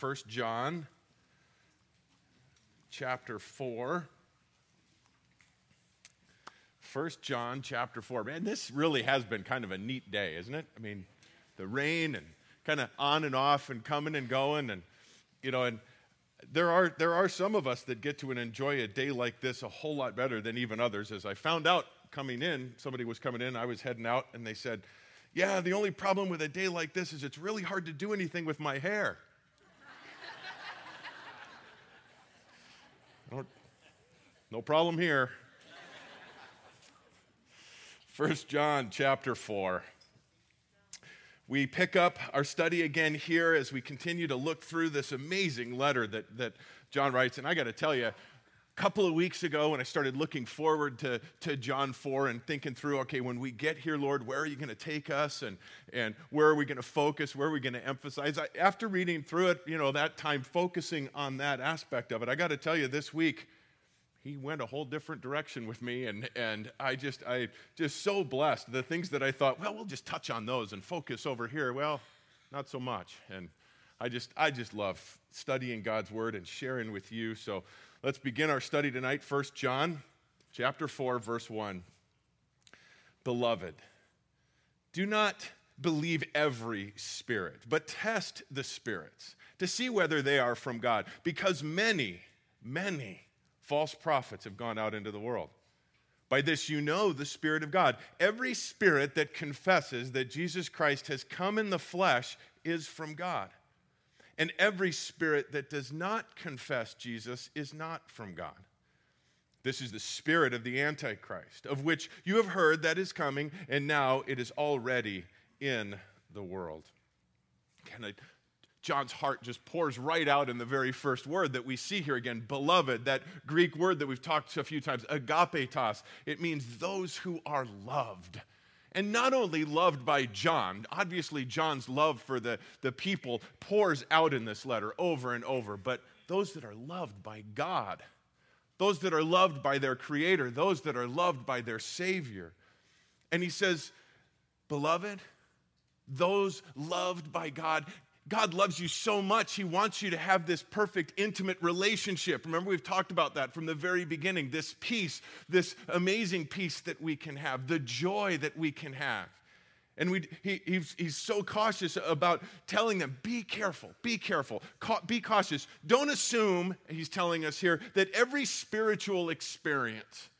1 John chapter 4. 1 John chapter 4. Man, this really has been kind of a neat day, isn't it? I mean, the rain and kind of on and off and coming and going and you know and there are there are some of us that get to enjoy a day like this a whole lot better than even others as I found out coming in, somebody was coming in, I was heading out and they said, "Yeah, the only problem with a day like this is it's really hard to do anything with my hair." No problem here. First John chapter 4. We pick up our study again here as we continue to look through this amazing letter that, that John writes. And I got to tell you, a couple of weeks ago when I started looking forward to, to John 4 and thinking through, okay, when we get here, Lord, where are you going to take us and, and where are we going to focus? Where are we going to emphasize? I, after reading through it, you know, that time focusing on that aspect of it, I got to tell you this week, he went a whole different direction with me and, and i just i just so blessed. The things that i thought well we'll just touch on those and focus over here well not so much. And i just i just love studying god's word and sharing with you. So let's begin our study tonight First john chapter 4 verse 1 beloved do not believe every spirit but test the spirits to see whether they are from god because many many false prophets have gone out into the world. By this you know the Spirit of God. Every spirit that confesses that Jesus Christ has come in the flesh is from God. And every spirit that does not confess Jesus is not from God. This is the spirit of the Antichrist, of which you have heard that is coming, and now it is already in the world. Can I John's heart just pours right out in the very first word that we see here again, beloved, that Greek word that we've talked a few times, agapetos. It means those who are loved. And not only loved by John, obviously, John's love for the, the people pours out in this letter over and over, but those that are loved by God, those that are loved by their Creator, those that are loved by their Savior. And he says, Beloved, those loved by God, God loves you so much, He wants you to have this perfect, intimate relationship. Remember, we've talked about that from the very beginning this peace, this amazing peace that we can have, the joy that we can have. And we, he, he's, he's so cautious about telling them, be careful, be careful, ca- be cautious. Don't assume, he's telling us here, that every spiritual experience,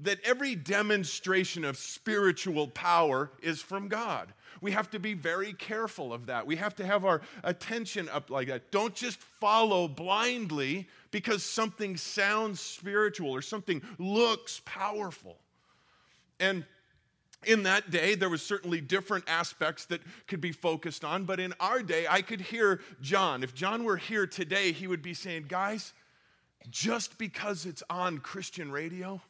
that every demonstration of spiritual power is from God. We have to be very careful of that. We have to have our attention up like that. Don't just follow blindly because something sounds spiritual or something looks powerful. And in that day there was certainly different aspects that could be focused on but in our day i could hear john if john were here today he would be saying guys just because it's on christian radio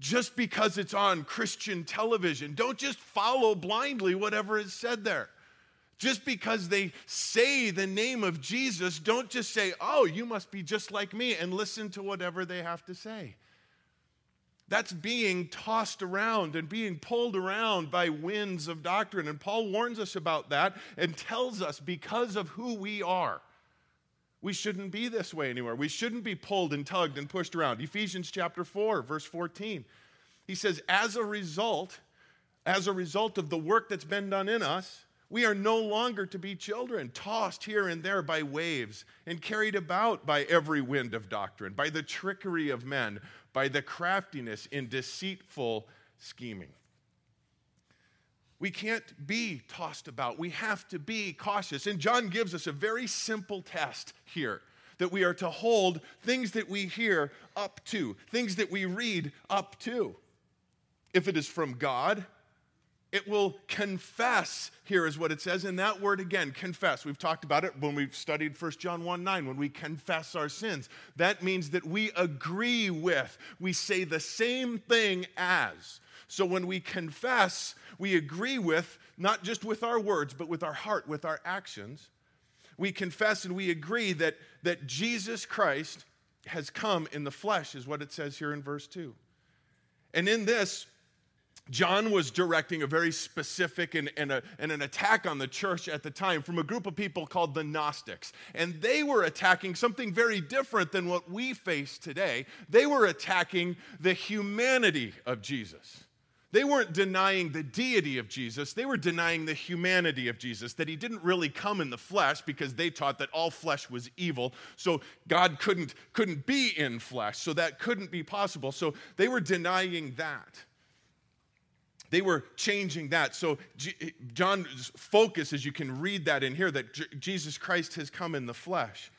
just because it's on Christian television. Don't just follow blindly whatever is said there. Just because they say the name of Jesus, don't just say, oh, you must be just like me, and listen to whatever they have to say. That's being tossed around and being pulled around by winds of doctrine. And Paul warns us about that and tells us because of who we are we shouldn't be this way anymore. We shouldn't be pulled and tugged and pushed around. Ephesians chapter 4, verse 14. He says, as a result, as a result of the work that's been done in us, we are no longer to be children, tossed here and there by waves and carried about by every wind of doctrine, by the trickery of men, by the craftiness in deceitful scheming. We can't be tossed about. We have to be cautious. And John gives us a very simple test here that we are to hold things that we hear up to, things that we read up to. If it is from God, it will confess. Here is what it says. And that word again, confess. We've talked about it when we've studied 1 John 1 9, when we confess our sins. That means that we agree with, we say the same thing as. So when we confess, we agree with, not just with our words, but with our heart, with our actions. We confess and we agree that, that Jesus Christ has come in the flesh, is what it says here in verse 2. And in this, John was directing a very specific and, and, a, and, an attack on the church at the time from a group of people called the Gnostics. And they were attacking something very different than what we face today. They were attacking the humanity of Jesus. They weren't denying the deity of Jesus, they were denying the humanity of Jesus, that he didn't really come in the flesh because they taught that all flesh was evil. So God couldn't, couldn't be in flesh, so that couldn't be possible. So they were denying that. They were changing that. So, John's focus, as you can read that in here, that Jesus Christ has come in the flesh,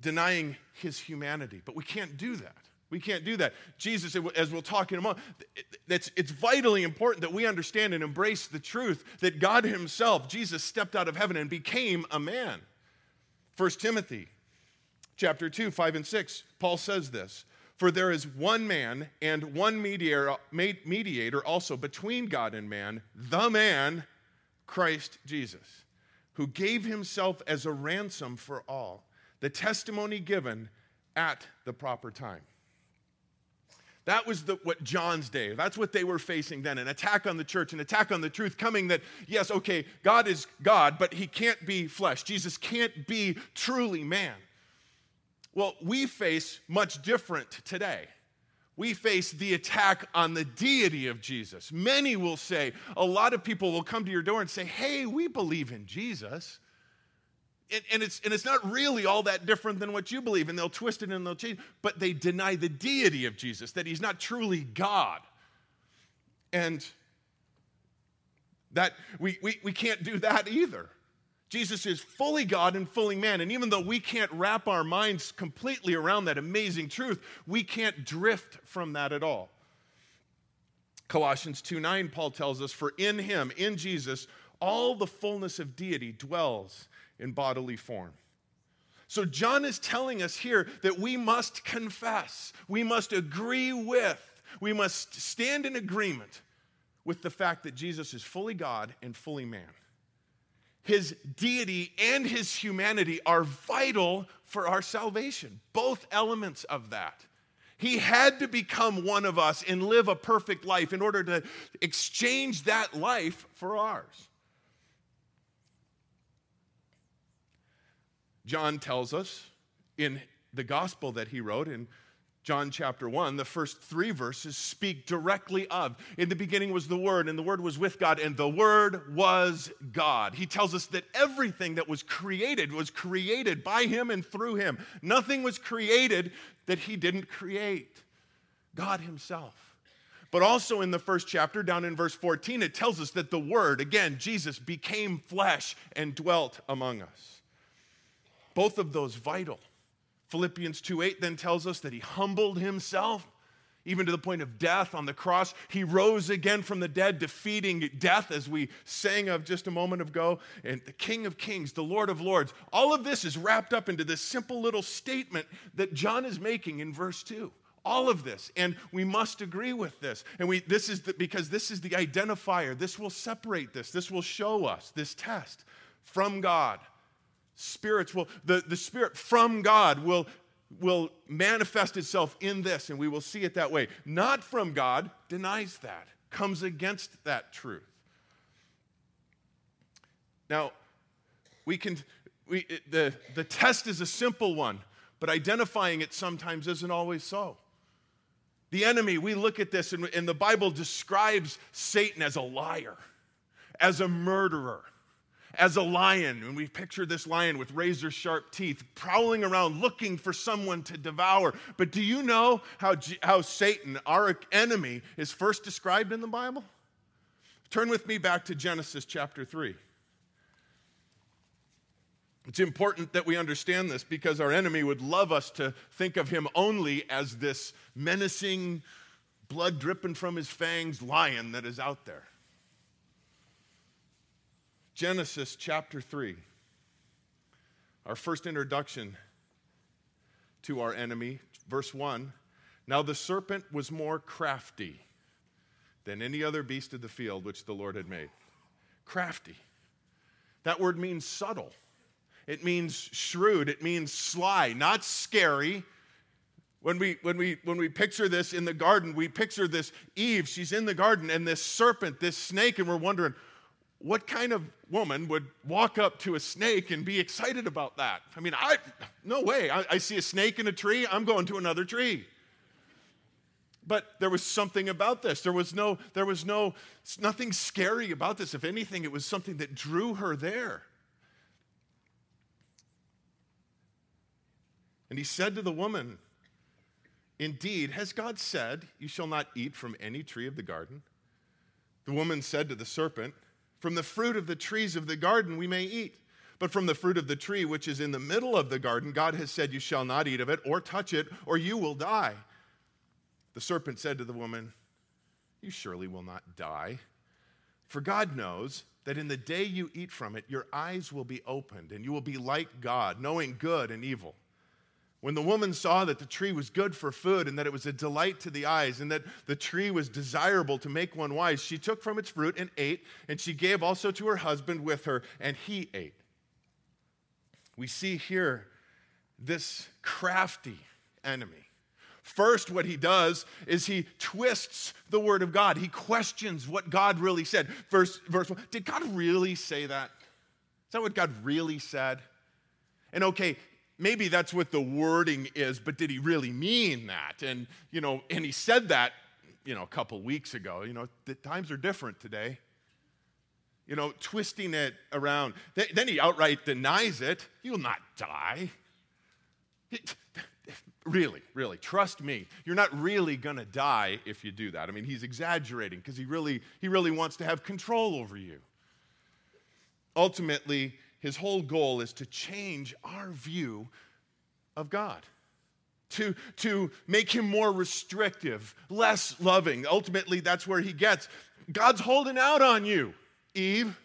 denying his humanity. But we can't do that. We can't do that. Jesus, as we'll talk in a moment, it's, it's vitally important that we understand and embrace the truth that God Himself, Jesus, stepped out of heaven and became a man. 1 Timothy chapter 2, 5 and 6, Paul says this for there is one man and one mediator, also between God and man, the man, Christ Jesus, who gave himself as a ransom for all, the testimony given at the proper time. That was the, what John's day, that's what they were facing then an attack on the church, an attack on the truth, coming that, yes, okay, God is God, but he can't be flesh. Jesus can't be truly man. Well, we face much different today. We face the attack on the deity of Jesus. Many will say, a lot of people will come to your door and say, Hey, we believe in Jesus. And, and, it's, and it's not really all that different than what you believe, and they'll twist it and they'll change, but they deny the deity of Jesus, that he's not truly God. And that we, we, we can't do that either. Jesus is fully God and fully man. And even though we can't wrap our minds completely around that amazing truth, we can't drift from that at all. Colossians 2 9, Paul tells us, For in him, in Jesus, all the fullness of deity dwells in bodily form. So, John is telling us here that we must confess, we must agree with, we must stand in agreement with the fact that Jesus is fully God and fully man his deity and his humanity are vital for our salvation, both elements of that. He had to become one of us and live a perfect life in order to exchange that life for ours. John tells us in the gospel that he wrote in John chapter 1, the first three verses speak directly of. In the beginning was the Word, and the Word was with God, and the Word was God. He tells us that everything that was created was created by Him and through Him. Nothing was created that He didn't create. God Himself. But also in the first chapter, down in verse 14, it tells us that the Word, again, Jesus, became flesh and dwelt among us. Both of those vital. Philippians 2:8 then tells us that he humbled himself even to the point of death on the cross. He rose again from the dead, defeating death, as we sang of just a moment ago. And the King of Kings, the Lord of Lords. All of this is wrapped up into this simple little statement that John is making in verse 2 all of this and we must agree with this and we this is the, because this is the identifier this will separate this this will show us this test from god spirits will, the, the spirit from God will, will manifest itself in this, and we will see it that way. Not from God denies that, comes against that truth. Now, we can, we, the, the test is a simple one, but identifying it sometimes isn't always so. The enemy, we look at this, and, and the Bible describes Satan as a liar, as a murderer as a lion, and we picture this lion with razor sharp teeth prowling around looking for someone to devour. But do you know how, how Satan, our enemy, is first described in the Bible? Turn with me back to Genesis chapter 3. It's important that we understand this because our enemy would love us to think of him only as this menacing, blood dripping from his fangs lion that is out there. Genesis chapter 3, our first introduction to our enemy, verse 1. Now the serpent was more crafty than any other beast of the field which the Lord had made. Crafty. That word means subtle, it means shrewd, it means sly, not scary, When we, when, we, when we picture this in the garden, we picture this Eve, she's in the garden, and this serpent, this snake, and we're wondering, what kind of woman would walk up to a snake and be excited about that? I mean, I, no way. I, I see a snake in a tree, I'm going to another tree. But there was something about this. There was no, there was no, nothing scary about this. If anything, it was something that drew her there. And he said to the woman, Indeed, has God said, You shall not eat from any tree of the garden? The woman said to the serpent, From the fruit of the trees of the garden we may eat. But from the fruit of the tree which is in the middle of the garden, God has said, You shall not eat of it or touch it, or you will die. The serpent said to the woman, You surely will not die. For God knows that in the day you eat from it, your eyes will be opened, and you will be like God, knowing good and evil. When the woman saw that the tree was good for food and that it was a delight to the eyes and that the tree was desirable to make one wise, she took from its fruit and ate, and she gave also to her husband with her, and he ate. We see here this crafty enemy. First, what he does is he twists the word of God. He questions what God really said. Verse, verse one, did God really say that? Is that what God really said? And okay, maybe that's what the wording is, but did he really mean that? And, you know, and he said that, you know, a couple weeks ago. You know, the times are different today. You know, twisting it around. Then he outright denies it. You will not die. Really, really, trust me. You're not really going to die if you do that. I mean, he's exaggerating because he really, he really wants to have control over you. Ultimately, his whole goal is to change our view of God, to, to make him more restrictive, less loving. Ultimately, that's where he gets. God's holding out on you, Eve.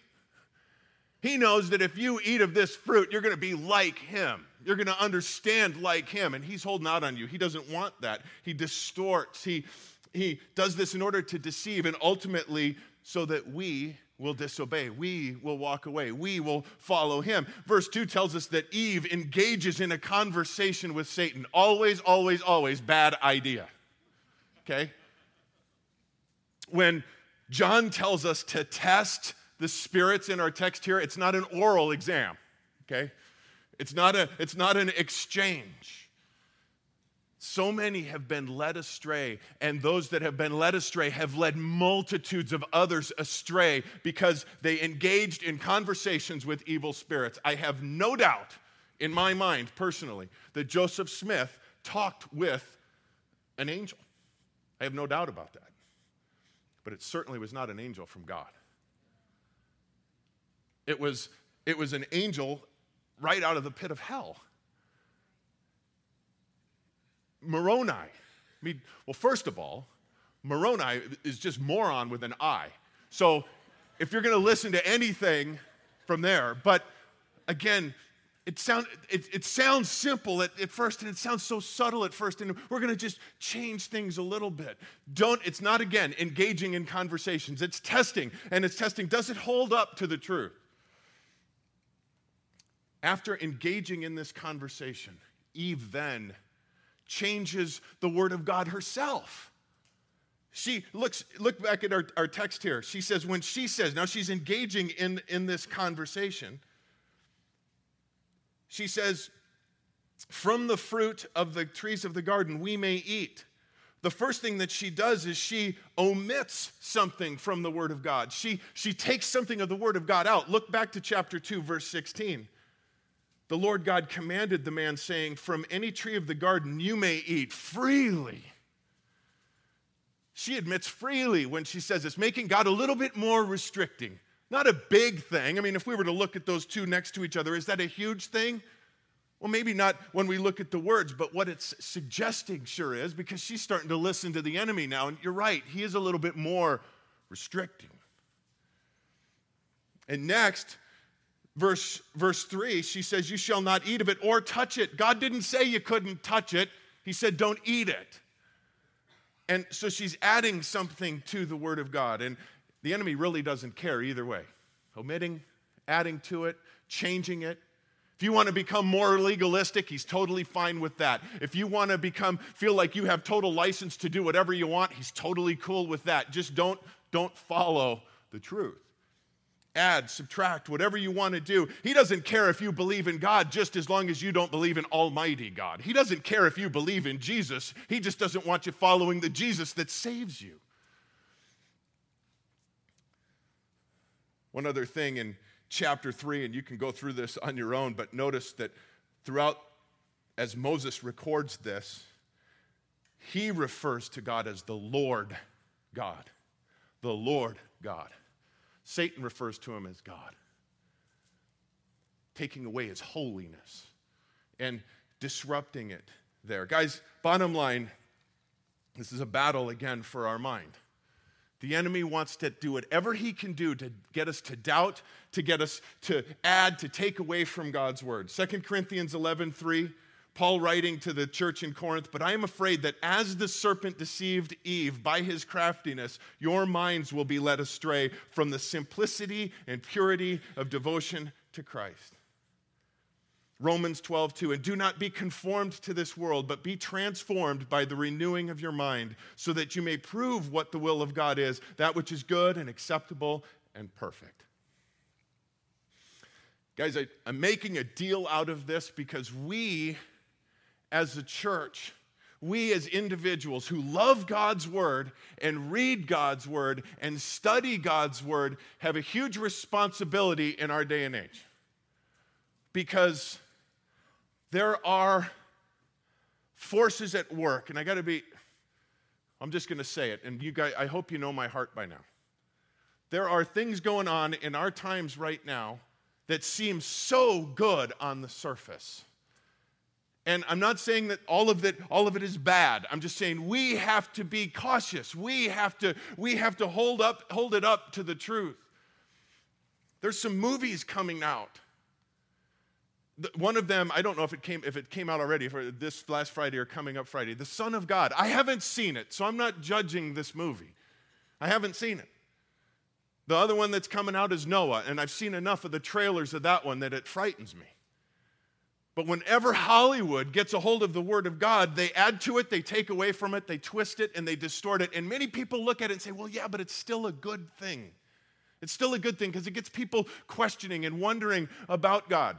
He knows that if you eat of this fruit, you're going to be like him. You're going to understand like him. And he's holding out on you. He doesn't want that. He distorts. He, he does this in order to deceive and ultimately so that we will disobey. We will walk away. We will follow him. Verse 2 tells us that Eve engages in a conversation with Satan. Always, always, always bad idea. Okay? When John tells us to test the spirits in our text here, it's not an oral exam. Okay? It's not, a, it's not an exchange. So many have been led astray, and those that have been led astray have led multitudes of others astray because they engaged in conversations with evil spirits. I have no doubt in my mind, personally, that Joseph Smith talked with an angel. I have no doubt about that. But it certainly was not an angel from God. It was, it was an angel right out of the pit of hell. Moroni. I mean, well, first of all, Moroni is just moron with an I. So if you're going to listen to anything from there, but again, it, sound, it, it sounds simple at, at first and it sounds so subtle at first, and we're going to just change things a little bit. Don't, it's not, again, engaging in conversations, it's testing, and it's testing does it hold up to the truth? After engaging in this conversation, Eve then changes the word of God herself. She looks, look back at our, our text here. She says, when she says, now she's engaging in, in this conversation, she says, from the fruit of the trees of the garden we may eat. The first thing that she does is she omits something from the Word of God. She, she takes something of the Word of God out. Look back to chapter 2, verse 16 the Lord God commanded the man, saying, From any tree of the garden you may eat freely. She admits freely when she says this, making God a little bit more restricting. Not a big thing. I mean, if we were to look at those two next to each other, is that a huge thing? Well, maybe not when we look at the words, but what it's suggesting sure is because she's starting to listen to the enemy now. And you're right, he is a little bit more restricting. And next, verse, verse 3, she says, You shall not eat of it or touch it. God didn't say you couldn't touch it, He said, Don't eat it. And so she's adding something to the Word of God. And the enemy really doesn't care either way. Omitting, adding to it, changing it. If you want to become more legalistic, he's totally fine with that. If you want to become feel like you have total license to do whatever you want, he's totally cool with that. Just don't don't follow the truth. Add, subtract, whatever you want to do. He doesn't care if you believe in God just as long as you don't believe in Almighty God. He doesn't care if you believe in Jesus. He just doesn't want you following the Jesus that saves you. One other thing in chapter 3, and you can go through this on your own, but notice that throughout, as Moses records this, he refers to God as the Lord God. The Lord God. Satan refers to him as God, taking away his holiness and disrupting it there. Guys, bottom line this is a battle again for our mind. The enemy wants to do whatever he can do to get us to doubt, to get us to add, to take away from God's word. 2 Corinthians 11 3 Paul writing to the church in Corinth, but I am afraid that as the serpent deceived Eve by his craftiness, your minds will be led astray from the simplicity and purity of devotion to Christ. Romans 12, 2, and do not be conformed to this world, but be transformed by the renewing of your mind, so that you may prove what the will of God is, that which is good and acceptable and perfect. Guys, I, am making a deal out of this because we as a church, we as individuals who love God's word and read God's word and study God's word have a huge responsibility in our day and age. Because there are forces at work, and I got to be, I'm just going to say it, and you guys, I hope you know my heart by now. There are things going on in our times right now that seem so good on the surface and I'm not saying that all of it, all of it is bad. I'm just saying we have to be cautious. We have to, we have to hold, up, hold it up to the truth. There's some movies coming out. One of them, I don't know if it came, if it came out already for this last Friday or coming up Friday. The Son of God. I haven't seen it, so I'm not judging this movie. I haven't seen it. The other one that's coming out is Noah, and I've seen enough of the trailers of that one that it frightens me. But whenever Hollywood gets a hold of the Word of God, they add to it, they take away from it, they twist it, and they distort it. And many people look at it and say, well, yeah, but it's still a good thing. It's still a good thing because it gets people questioning and wondering about God.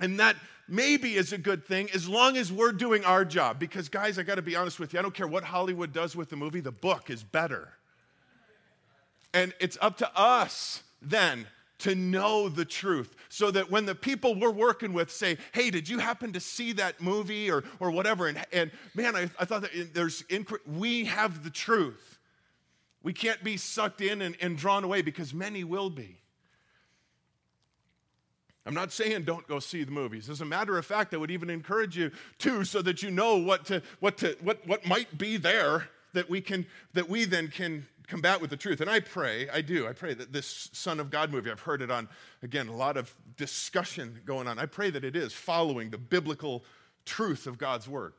And that maybe is a good thing as long as we're doing our job. Because, guys, I got to be honest with you, I don't care what Hollywood does with the movie, the book is better. And it's up to us then to know the truth so that when the people we're working with say, hey, did you happen to see that movie or, or whatever? And, and man, I, I thought that there's, we have the truth. We can't be sucked in and, and drawn away because many will be. I'm not saying don't go see the movies. As a matter of fact, I would even encourage you to so that you know what, to, what, to, what, what might be there that we, can, that we then can combat with the truth. And I pray, I do, I pray that this Son of God movie, I've heard it on, again, a lot of discussion going on. I pray that it is following the biblical truth of God's word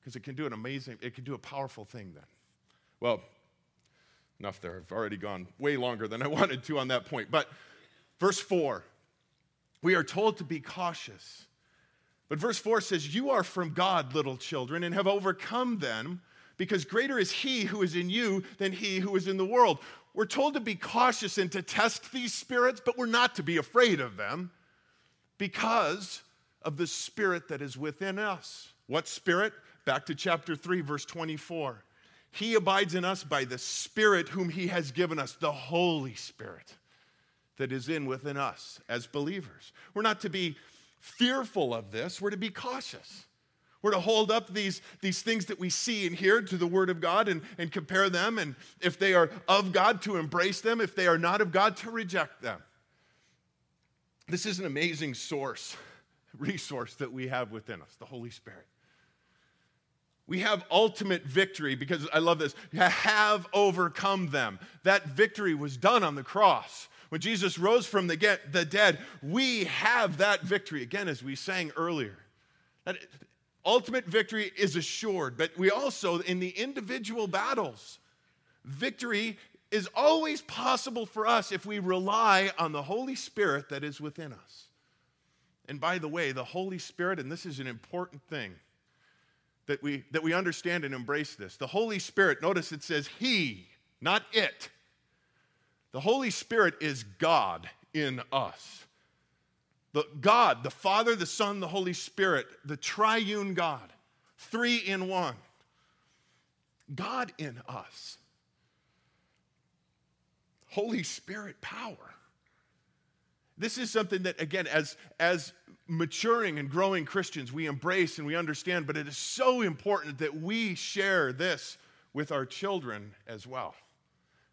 because it can do an amazing, it can do a powerful thing then. Well, enough there. I've already gone way longer than I wanted to on that point. But verse 4, we are told to be cautious. But verse 4 says, You are from God, little children, and have overcome them because greater is he who is in you than he who is in the world. We're told to be cautious and to test these spirits, but we're not to be afraid of them because of the spirit that is within us. What spirit? Back to chapter 3, verse 24. He abides in us by the Spirit whom He has given us, the Holy Spirit that is in within us as believers. We're not to be fearful of this, we're to be cautious. We're to hold up these, these things that we see and hear to the Word of God and, and compare them. And if they are of God, to embrace them. If they are not of God, to reject them. This is an amazing source, resource that we have within us the Holy Spirit. We have ultimate victory because I love this. Have overcome them. That victory was done on the cross. When Jesus rose from the, get, the dead, we have that victory. Again, as we sang earlier. That Ultimate victory is assured, but we also, in the individual battles, victory is always possible for us if we rely on the Holy Spirit that is within us. And by the way, the Holy Spirit, and this is an important thing that we, that we understand and embrace this. The Holy Spirit, notice it says He, not it. The Holy Spirit is God in us. The God, the Father, the Son, the Holy Spirit, the triune God, three in one. God in us. Holy Spirit power. This is something that, again, as, as maturing and growing Christians, we embrace and we understand, but it is so important that we share this with our children as well.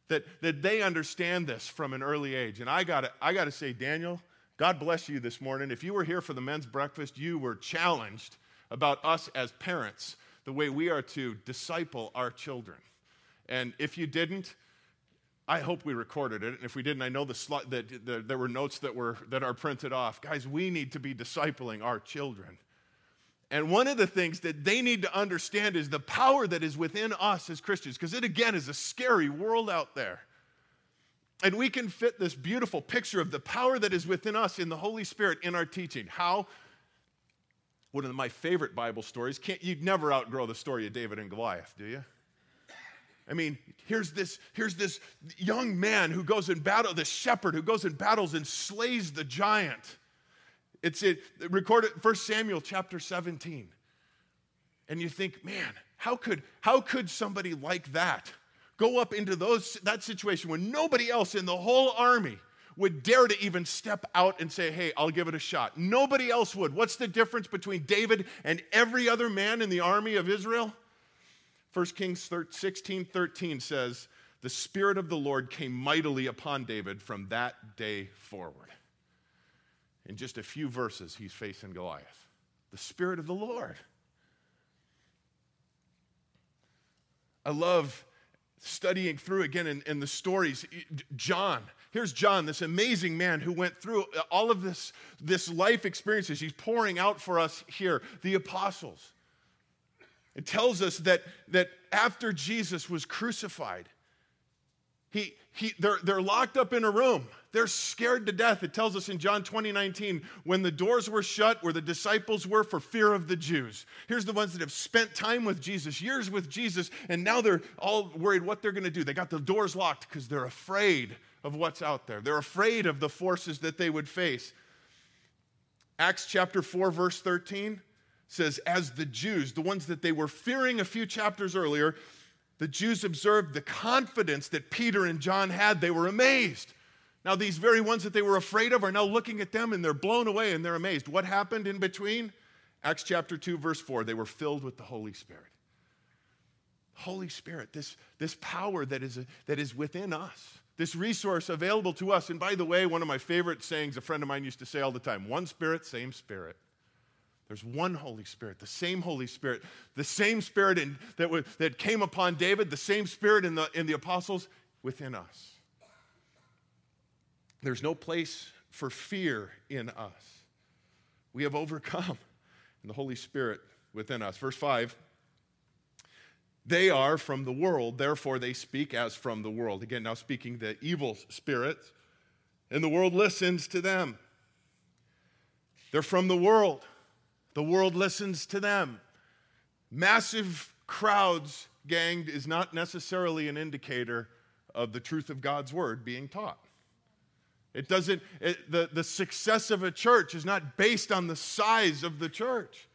That, that they understand this from an early age. And I gotta, I gotta say, Daniel, God bless you this morning. If you were here for the men's breakfast, you were challenged about us as parents, the way we are to disciple our children. And if you didn't, I hope we recorded it. And if we didn't, I know the sli- that the, there were notes that, were, that are printed off. Guys, we need to be discipling our children. And one of the things that they need to understand is the power that is within us as Christians, because it again is a scary world out there. And we can fit this beautiful picture of the power that is within us in the Holy Spirit in our teaching. How? One of my favorite Bible stories. Can't, you'd never outgrow the story of David and Goliath, do you? I mean, here's this, here's this young man who goes in battle, this shepherd who goes in battles and slays the giant. It's it, recorded 1 Samuel chapter 17. And you think, man, how could, how could somebody like that go up into those, that situation when nobody else in the whole army would dare to even step out and say, hey, I'll give it a shot? Nobody else would. What's the difference between David and every other man in the army of Israel? 1 Kings 16 13 says, The Spirit of the Lord came mightily upon David from that day forward. In just a few verses, he's facing Goliath. The Spirit of the Lord. I love studying through again in, in, the stories. John, here's John, this amazing man who went through uh, all of this, this life experiences. He's pouring out for us here. The apostles. It tells us that, that after Jesus was crucified, he, he, they're, they're locked up in a room. They're scared to death. It tells us in John 20, 19, when the doors were shut where the disciples were for fear of the Jews. Here's the ones that have spent time with Jesus, years with Jesus, and now they're all worried what they're going to do. They got the doors locked because they're afraid of what's out there. They're afraid of the forces that they would face. Acts chapter 4, verse 13 says, as the Jews, the ones that they were fearing a few chapters earlier, the Jews observed the confidence that Peter and John had. They were amazed. Now, these very ones that they were afraid of are now looking at them and they're blown away and they're amazed. What happened in between? Acts chapter 2, verse 4. They were filled with the Holy Spirit. Holy Spirit, this, this power that is, that is within us, this resource available to us. And by the way, one of my favorite sayings a friend of mine used to say all the time one spirit, same spirit. There's one Holy Spirit, the same Holy Spirit, the same Spirit in, that, w- that came upon David, the same Spirit in the, in the apostles within us. There's no place for fear in us. We have overcome in the Holy Spirit within us. Verse 5 They are from the world, therefore they speak as from the world. Again, now speaking the evil spirits, and the world listens to them. They're from the world. The world listens to them. Massive crowds ganged is not necessarily an indicator of the truth of God's word being taught. It doesn't, it, the, the success of a church is not based on the size of the church.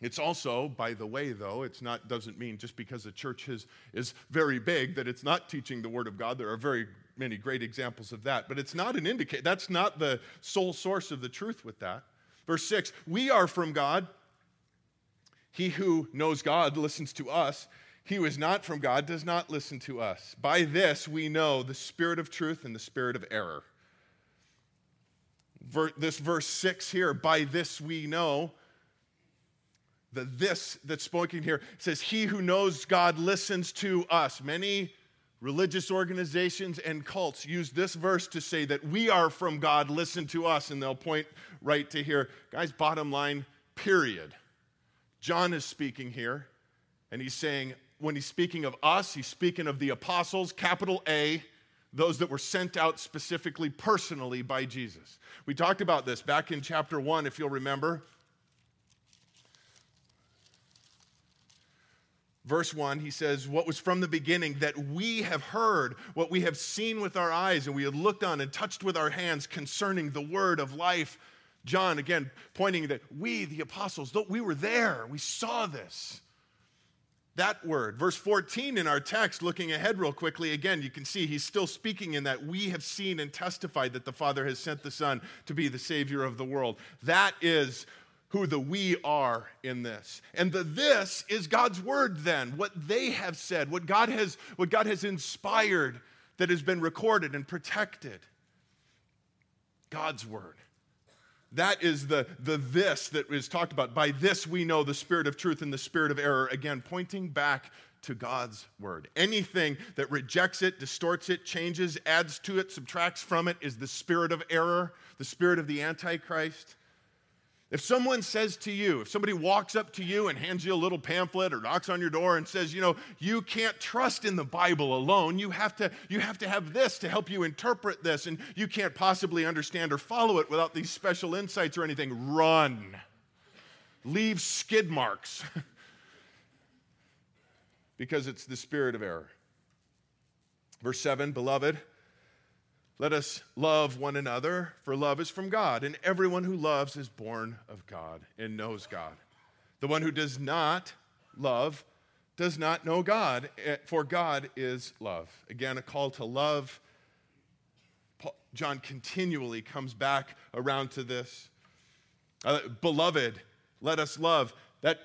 It's also, by the way, though, it's not doesn't mean just because a church is, is very big that it's not teaching the Word of God. There are very many great examples of that, but it's not an indicator. That's not the sole source of the truth with that. Verse 6 We are from God. He who knows God listens to us. He who is not from God does not listen to us. By this we know the spirit of truth and the spirit of error. Ver, this verse 6 here, by this we know, the this that's spoken here says, He who knows God listens to us. Many religious organizations and cults use this verse to say that we are from God, listen to us, and they'll point right to here. Guys, bottom line, period. John is speaking here, and he's saying, when he's speaking of us, he's speaking of the apostles, capital A, those that were sent out specifically personally by Jesus. We talked about this back in chapter 1, if you'll remember. Verse 1, he says, What was from the beginning that we have heard, what we have seen with our eyes, and we have looked on and touched with our hands concerning the word of life. John, again, pointing that we, the apostles, we were there, we saw this. That word. Verse 14 in our text, looking ahead real quickly, again, you can see he's still speaking in that we have seen and testified that the Father has sent the Son to be the Savior of the world. That is who the we are in this. And the this is God's word then, what they have said, what God has what God has inspired that has been recorded and protected. God's word. That is the, the this that is talked about. By this we know the spirit of truth and the spirit of error. Again, pointing back to God's word. Anything that rejects it, distorts it, changes, adds to it, subtracts from it is the spirit of error, the spirit of the Antichrist. If someone says to you, if somebody walks up to you and hands you a little pamphlet or knocks on your door and says, you know, you can't trust in the Bible alone, you have to, you have, to have this to help you interpret this, and you can't possibly understand or follow it without these special insights or anything, run. Leave skid marks. because it's the spirit of error. Verse 7 Beloved, let us love one another, for love is from God, and everyone who loves is born of God and knows God. The one who does not love does not know God, eh, for God is love. Again, a call to love. John continually comes back around to this. Uh, beloved, let us love. That,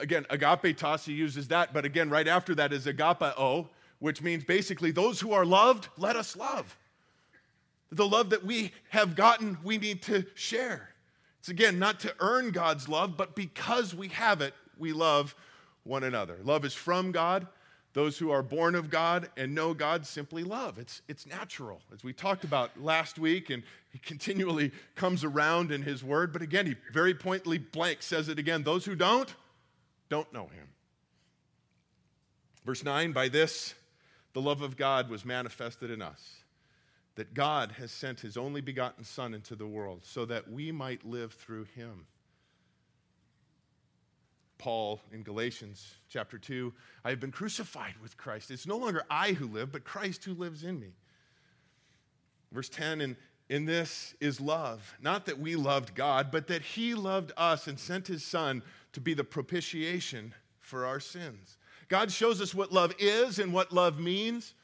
again, agapetos, he uses that, but again, right after that is agapao, which means basically those who are loved, let us love. The love that we have gotten, we need to share. It's again not to earn God's love, but because we have it, we love one another. Love is from God. Those who are born of God and know God simply love. It's, it's natural, as we talked about last week, and he continually comes around in his word. But again, he very pointedly blank says it again those who don't, don't know him. Verse 9, by this, the love of God was manifested in us that God has sent his only begotten Son into the world so that we might live through him. Paul in Galatians chapter 2 I have been crucified with Christ. It's no longer I who live, but Christ who lives in me. Verse 10 and in this is love, not that we loved God, but that he loved us and sent his Son to be the propitiation for our sins. God shows us what love is and what love means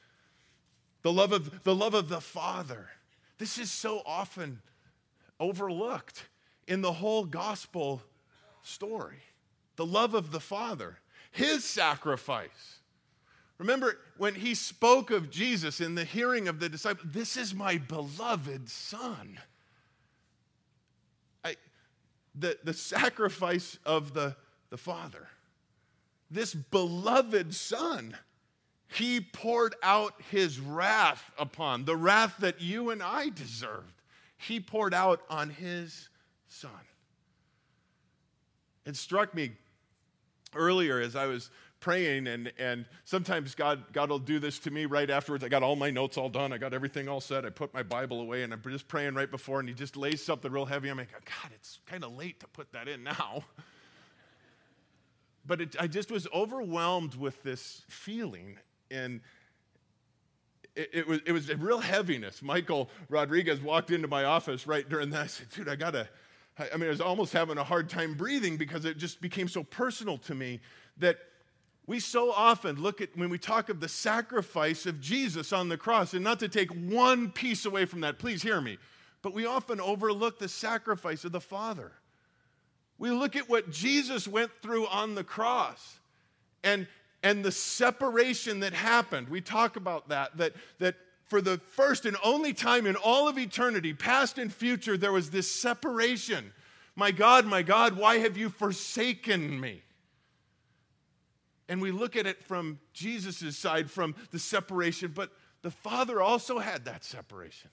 the love of the love of the Father. This is so often overlooked in the whole gospel story. The love of the Father, his sacrifice. Remember when he spoke of Jesus in the hearing of the disciples, this is my beloved son. I, the, the sacrifice of the, the Father. This beloved son he poured out his wrath upon, the wrath that you and I deserved. He poured out on his son. It struck me earlier as I was praying, and, and sometimes God, God will do this to me right afterwards. I got all my notes all done, I got everything all set. I put my Bible away, and I'm just praying right before, and He just lays something real heavy. I'm like, God, it's kind of late to put that in now. But it, I just was overwhelmed with this feeling and it, it, was, it was a real heaviness. Michael Rodriguez walked into my office right during that. I said, dude, I got to, I mean, I was almost having a hard time breathing because it just became so personal to me that we so often look at when we talk of the sacrifice of Jesus on the cross, and not to take one piece away from that, please hear me, but we often overlook the sacrifice of the Father. We look at what Jesus went through on the cross. And and the separation that happened. We talk about that, that, that for the first and only time in all of eternity, past and future, there was this separation. My God, my God, why have you forsaken me? And we look at it from Jesus' side, from the separation, but the Father also had that separation.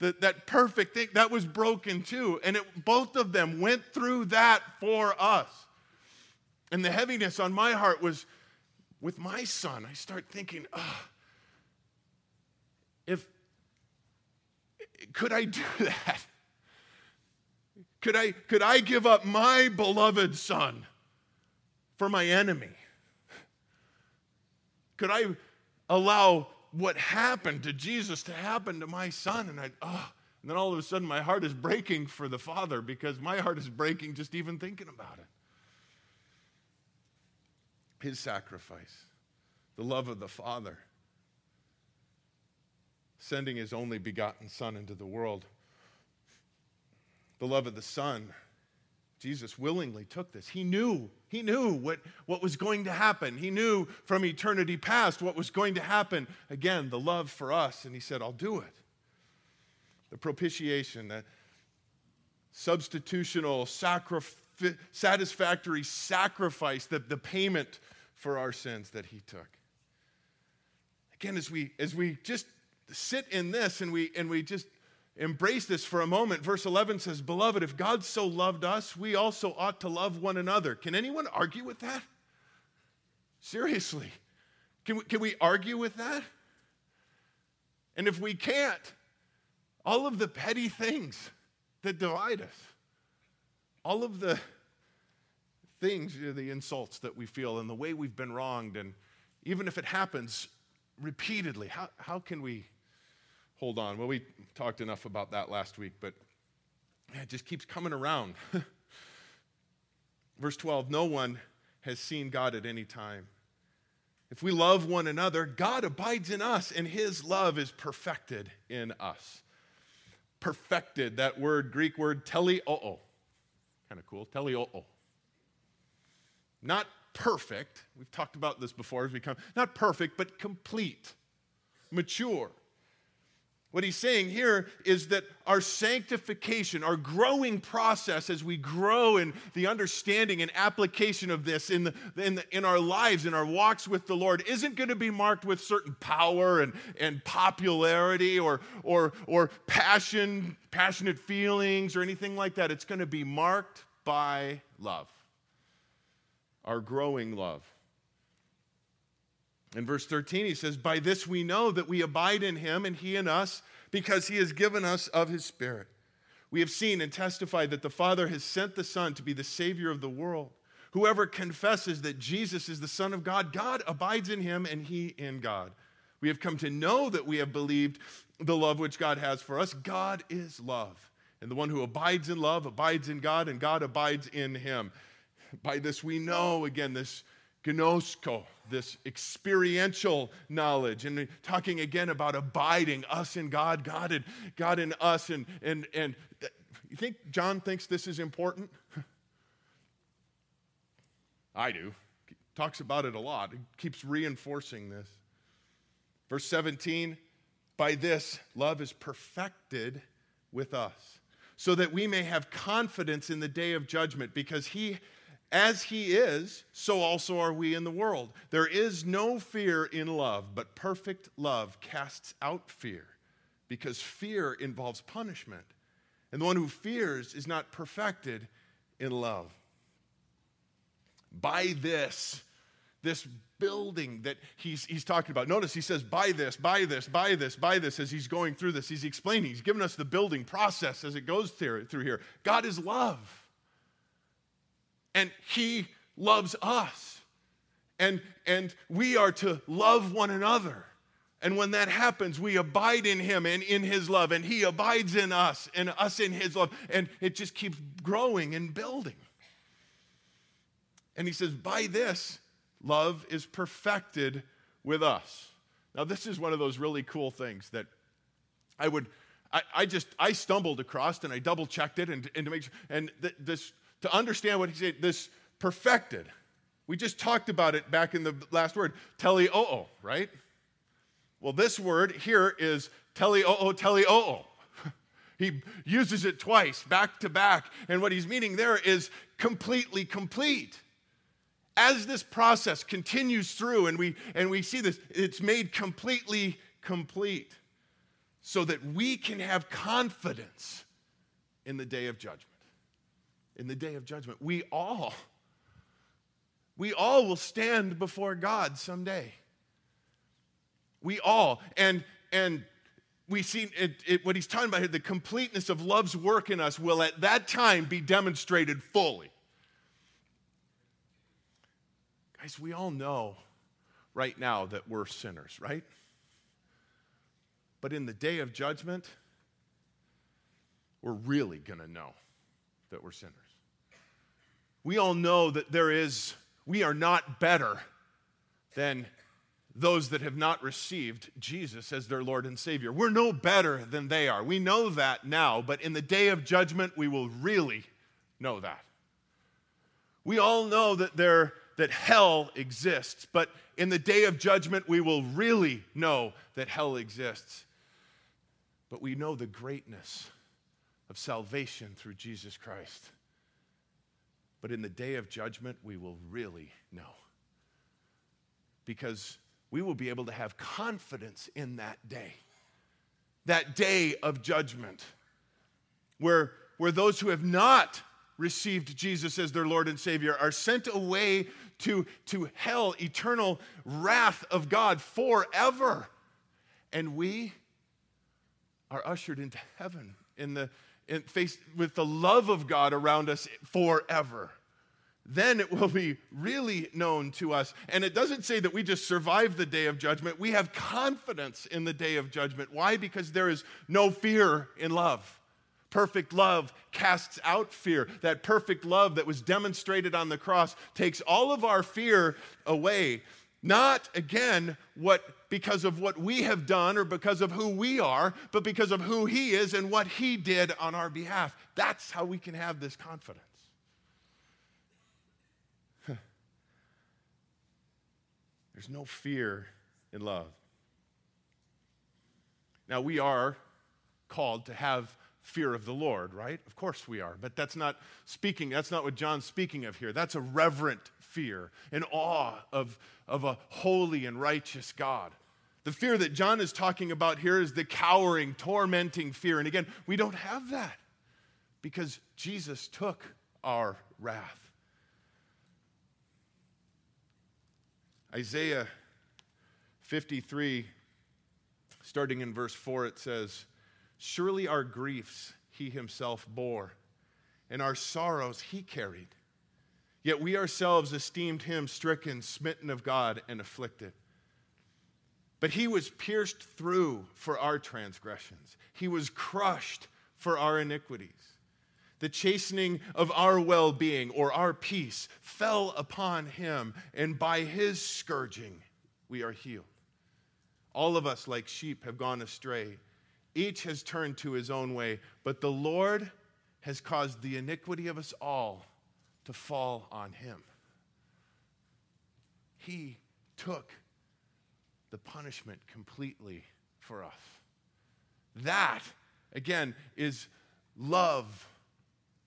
That, that perfect thing, that was broken too. And it, both of them went through that for us. And the heaviness on my heart was with my son. I start thinking, oh, if could I do that? Could I, could I give up my beloved son for my enemy? Could I allow what happened to Jesus to happen to my son? And I, oh, and then all of a sudden my heart is breaking for the Father because my heart is breaking just even thinking about it. His sacrifice, the love of the Father, sending his only begotten Son into the world the love of the Son. Jesus willingly took this. He knew, he knew what, what was going to happen. He knew from eternity past what was going to happen. Again, the love for us, and he said, I'll do it. The propitiation, the substitutional, sacrif- satisfactory sacrifice, the, the payment for our sins that he took. Again, as we as we just sit in this and we and we just embrace this for a moment, verse 11 says, Beloved, if God so loved us, we also ought to love one another. Can anyone argue with that? Seriously. Can we, can we argue with that? And if we can't, all of the petty things that divide us, all of the things, the insults that we feel, and the way we've been wronged, and even if it happens repeatedly, how, how can we hold on. Well, we talked enough about that last week, but it just keeps coming around. Verse 12 No one has seen God at any time. If we love one another, God abides in us, and his love is perfected in us. Perfected, that word, Greek word, teleoo. Kind of cool, teleoo. Not perfect. We've talked about this before as we come. Not perfect, but complete, mature. What he's saying here is that our sanctification, our growing process as we grow in the understanding and application of this in, the, in, the, in our lives, in our walks with the Lord, isn't going to be marked with certain power and, and popularity or, or, or passion, passionate feelings or anything like that. It's going to be marked by love, our growing love. In verse 13, he says, By this we know that we abide in him and he in us, because he has given us of his Spirit. We have seen and testified that the Father has sent the Son to be the Savior of the world. Whoever confesses that Jesus is the Son of God, God abides in him and he in God. We have come to know that we have believed the love which God has for us. God is love. And the one who abides in love abides in God, and God abides in him. By this we know, again, this gnosko, this experiential knowledge, and talking again about abiding, us in God, God in, God in us. And, and, and you think John thinks this is important? I do. Talks about it a lot. He keeps reinforcing this. Verse 17 By this, love is perfected with us, so that we may have confidence in the day of judgment, because he as he is, so also are we in the world. There is no fear in love, but perfect love casts out fear, because fear involves punishment. And the one who fears is not perfected in love. By this, this building that he's, he's talking about. Notice he says, by this, by this, by this, by this, as he's going through this. He's explaining, he's giving us the building process as it goes through, through here. God is love and He loves us. And, and we are to love one another. And when that happens, we abide in Him and in His love, and He abides in us and us in His love. And it just keeps growing and building. And He says, By this, love is perfected with us. Now, this is one of those really cool things that I would, I, I just, I stumbled across and I double checked it and, and to make sure, and th- this to understand what he said, this perfected. We just talked about it back in the last word, teleoo, right? Well, this word here is teleoo, teleoo. he uses it twice, back to back. And what he's meaning there is completely complete. As this process continues through and we, and we see this, it's made completely complete so that we can have confidence in the day of judgment in the day of judgment. We all, we all will stand before God someday. We all. And, and we see it, it, what he's talking about here the completeness of love's work in us will at that time be demonstrated fully. Guys, we all know right now that we're sinners, right? But in the day of judgment, we're really going to know that we're sinners. We all know that there is, we are not better than those that have not received Jesus as their Lord and Savior. We're no better than they are. We know that now, but in the day of judgment, we will really know that. We all know that there that hell exists, but in the day of judgment, we will really know that hell exists. But we know the greatness of salvation through Jesus Christ. But in the day of judgment, we will really know. Because we will be able to have confidence in that day, that day of judgment, where, where those who have not received Jesus as their Lord and Savior are sent away to, to hell, eternal wrath of God forever. And we are ushered into heaven in the, in face, with the love of God around us forever then it will be really known to us. And it doesn't say that we just survive the day of judgment. We have confidence in the day of judgment. Why? Because there is no fear in love. Perfect love casts out fear. That perfect love that was demonstrated on the cross takes all of our fear away. Not again what because of what we have done or because of who we are, but because of who he is and what he did on our behalf. That's how we can have this confidence. There's no fear in love. Now, we are called to have fear of the Lord, right? Of course we are. But that's not speaking, that's not what John's speaking of here. That's a reverent fear, and awe of, of a holy and righteous God. The fear that John is talking about here is the cowering, tormenting fear. And again, we don't have that because Jesus took our wrath. Isaiah 53, starting in verse 4, it says, Surely our griefs he himself bore, and our sorrows he carried. Yet we ourselves esteemed him stricken, smitten of God, and afflicted. But he was pierced through for our transgressions, he was crushed for our iniquities. The chastening of our well being or our peace fell upon him, and by his scourging we are healed. All of us, like sheep, have gone astray. Each has turned to his own way, but the Lord has caused the iniquity of us all to fall on him. He took the punishment completely for us. That, again, is love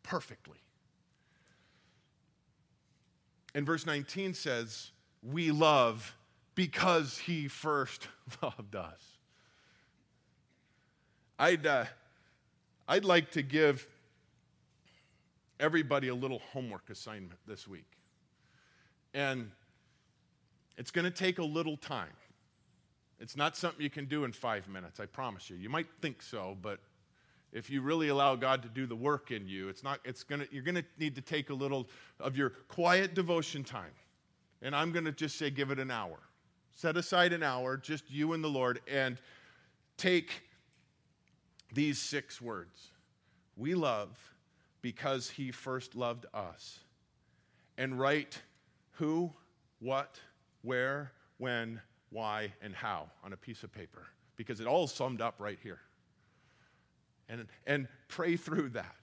perfectly. And verse 19 says, We love because he first loved us. I'd, uh, I'd like to give everybody a little homework assignment this week. And it's going to take a little time. It's not something you can do in five minutes, I promise you. You might think so, but if you really allow God to do the work in you, it's not, it's gonna, you're going to need to take a little of your quiet devotion time. And I'm going to just say, give it an hour. Set aside an hour, just you and the Lord, and take these six words We love because he first loved us. And write who, what, where, when, why, and how on a piece of paper because it all summed up right here and, and pray through that.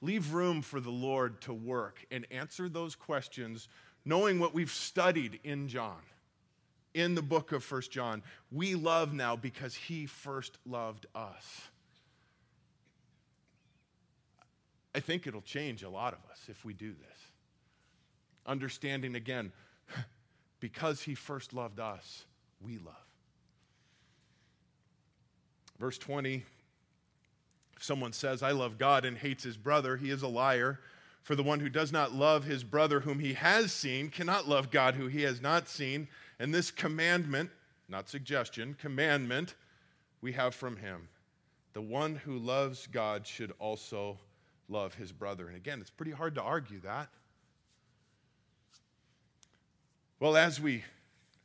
Leave room for the Lord to work and answer those questions, knowing what we've studied in John, in the book of First John. We love now because he first loved us. I think it'll change a lot of us if we do this. Understanding again, because he first loved us, we love. Verse 20 if someone says, I love God and hates his brother, he is a liar. For the one who does not love his brother whom he has seen cannot love God who he has not seen. And this commandment, not suggestion, commandment we have from him. The one who loves God should also love his brother. And again, it's pretty hard to argue that. Well, as we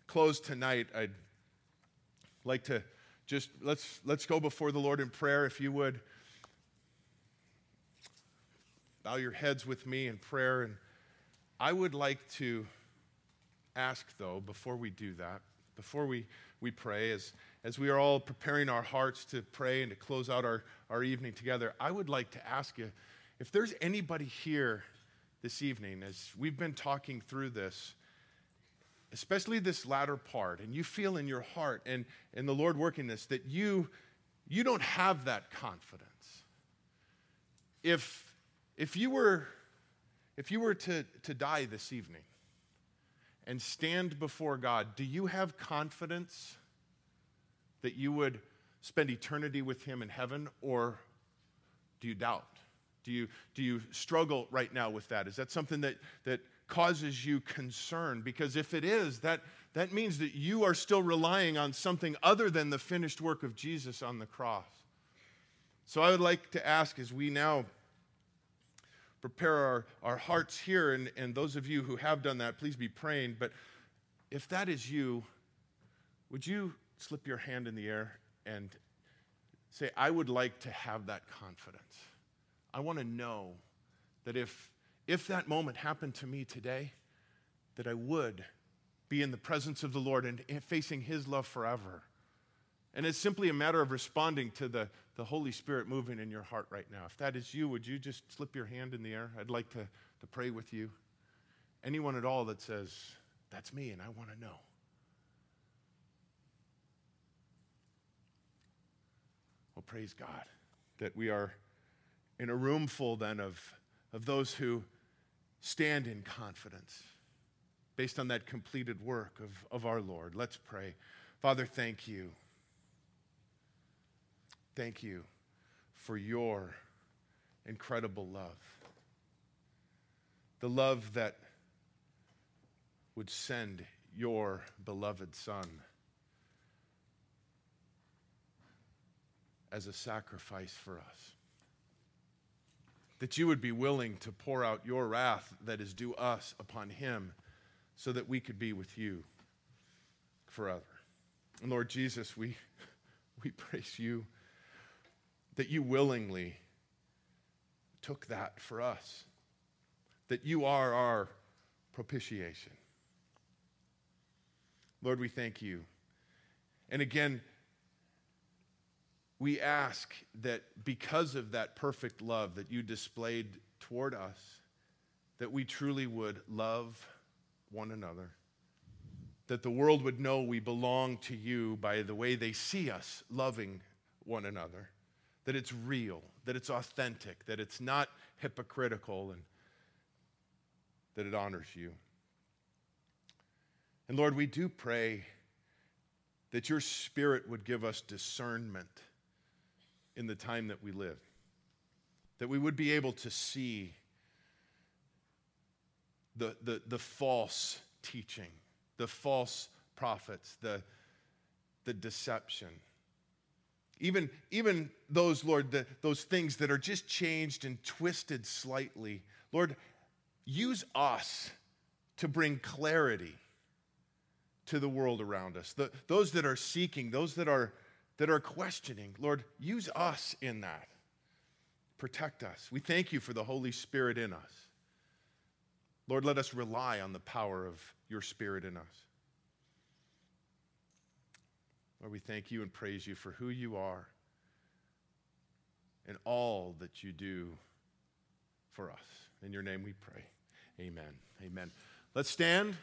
close tonight, I'd like to just let's let's go before the Lord in prayer if you would bow your heads with me in prayer and I would like to ask though before we do that before we we pray as as we are all preparing our hearts to pray and to close out our, our evening together I would like to ask you if there's anybody here this evening as we've been talking through this especially this latter part, and you feel in your heart and, and the Lord working this, that you, you don't have that confidence. If, if you were, if you were to, to die this evening and stand before God, do you have confidence that you would spend eternity with Him in heaven, or do you doubt? Do you, do you struggle right now with that? Is that something that, that causes you concern because if it is, that, that means that you are still relying on something other than the finished work of Jesus on the cross. So I would like to ask as we now prepare our, our hearts here, and, and those of you who have done that, please be praying. But if that is you, would you slip your hand in the air and say, I would like to have that confidence? I want to know that if if that moment happened to me today, that I would be in the presence of the Lord and facing His love forever. And it's simply a matter of responding to the, the Holy Spirit moving in your heart right now. If that is you, would you just slip your hand in the air? I'd like to, to pray with you. Anyone at all that says, That's me and I want to know. Well, praise God that we are in a room full then of, of those who stand in confidence based on that completed work of, of our Lord. Let's pray. Father, thank you. Thank you for your incredible love. The love that would send your beloved Son as a sacrifice for us that you would be willing to pour out your wrath that is due us upon him so that we could be with you forever. And Lord Jesus, we, we praise you that you willingly took that for us, that you are our propitiation. Lord, we thank you. And again, we ask that because of that perfect love that you displayed toward us, that we truly would love one another, that the world would know we belong to you by the way they see us loving one another, that it's real, that it's authentic, that it's not hypocritical, and that it honors you. And Lord, we do pray that your Spirit would give us discernment in the time that we live. That we would be able to see the, the, the false teaching, the false prophets, the, the deception. Even, even those, Lord, the, those things that are just changed and twisted slightly. Lord, use us to bring clarity to the world around us. The, those that are seeking, those that are that are questioning. Lord, use us in that. Protect us. We thank you for the Holy Spirit in us. Lord, let us rely on the power of your Spirit in us. Lord, we thank you and praise you for who you are and all that you do for us. In your name we pray. Amen. Amen. Let's stand.